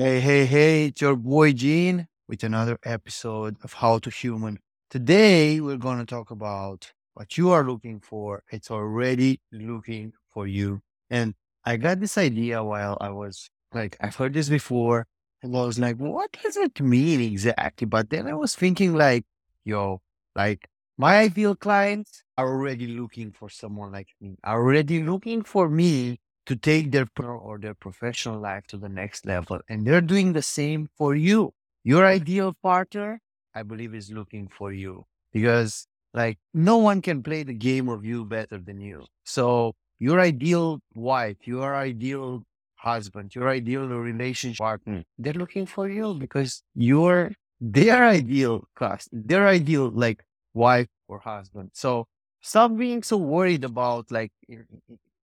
Hey, hey, hey, it's your boy Jean with another episode of How to Human. Today, we're going to talk about what you are looking for. It's already looking for you. And I got this idea while I was like, I've heard this before, and I was like, what does it mean exactly? But then I was thinking, like, yo, like my ideal clients are already looking for someone like me, are already looking for me to take their personal or their professional life to the next level. And they're doing the same for you. Your ideal partner, I believe, is looking for you because like no one can play the game of you better than you. So your ideal wife, your ideal husband, your ideal relationship partner, they're looking for you because you're their ideal class, their ideal like wife or husband. So stop being so worried about like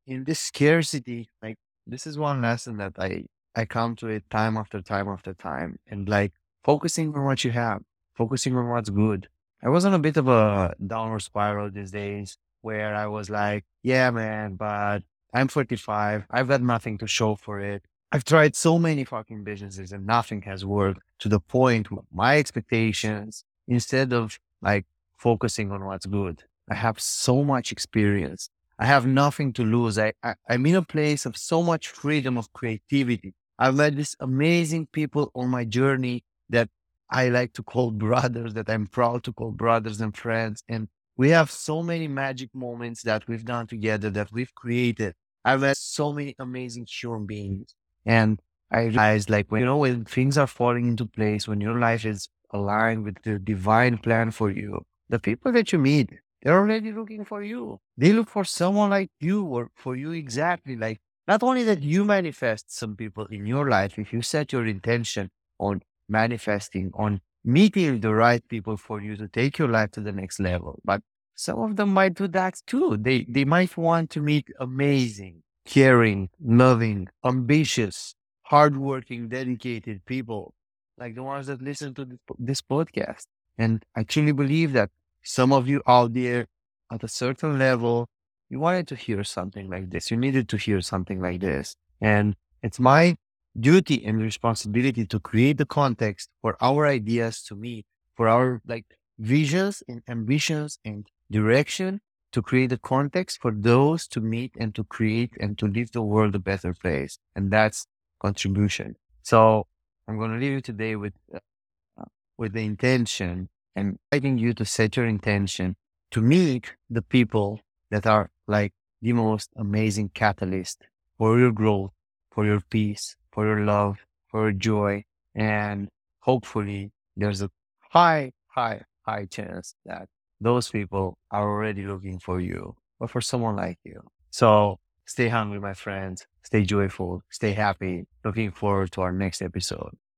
in, this scarcity. Like this is one lesson that I I come to it time after time after time, and like focusing on what you have, focusing on what's good. I was on a bit of a downward spiral these days where I was like, yeah, man, but I'm 45. I've got nothing to show for it. I've tried so many fucking businesses and nothing has worked to the point where my expectations, instead of like focusing on what's good, I have so much experience. I have nothing to lose. I, I, I'm in a place of so much freedom of creativity. I've met these amazing people on my journey that I like to call brothers, that I'm proud to call brothers and friends. And we have so many magic moments that we've done together that we've created. I've met so many amazing human beings. And I realized like when you know when things are falling into place, when your life is aligned with the divine plan for you, the people that you meet, they're already looking for you. They look for someone like you or for you exactly. Like not only that you manifest some people in your life, if you set your intention on manifesting, on meeting the right people for you to take your life to the next level, but some of them might do that too. They they might want to meet amazing, caring, loving, ambitious, hardworking, dedicated people like the ones that listen to this, podcast. And I truly believe that some of you out there at a certain level, you wanted to hear something like this. You needed to hear something like this. And it's my duty and responsibility to create the context for our ideas to meet, for our like visions and ambitions and direction to create the context for those to meet and to create and to leave the world a better place. And that's contribution. So I'm going to leave you today with, uh, with the intention and inviting you to set your intention to meet the people that are like the most amazing catalyst for your growth, for your peace, for your love, for your joy. And hopefully there's a high, high, high chance that those people are already looking for you or for someone like you. So stay hungry, my friends. Stay joyful. Stay happy. Looking forward to our next episode.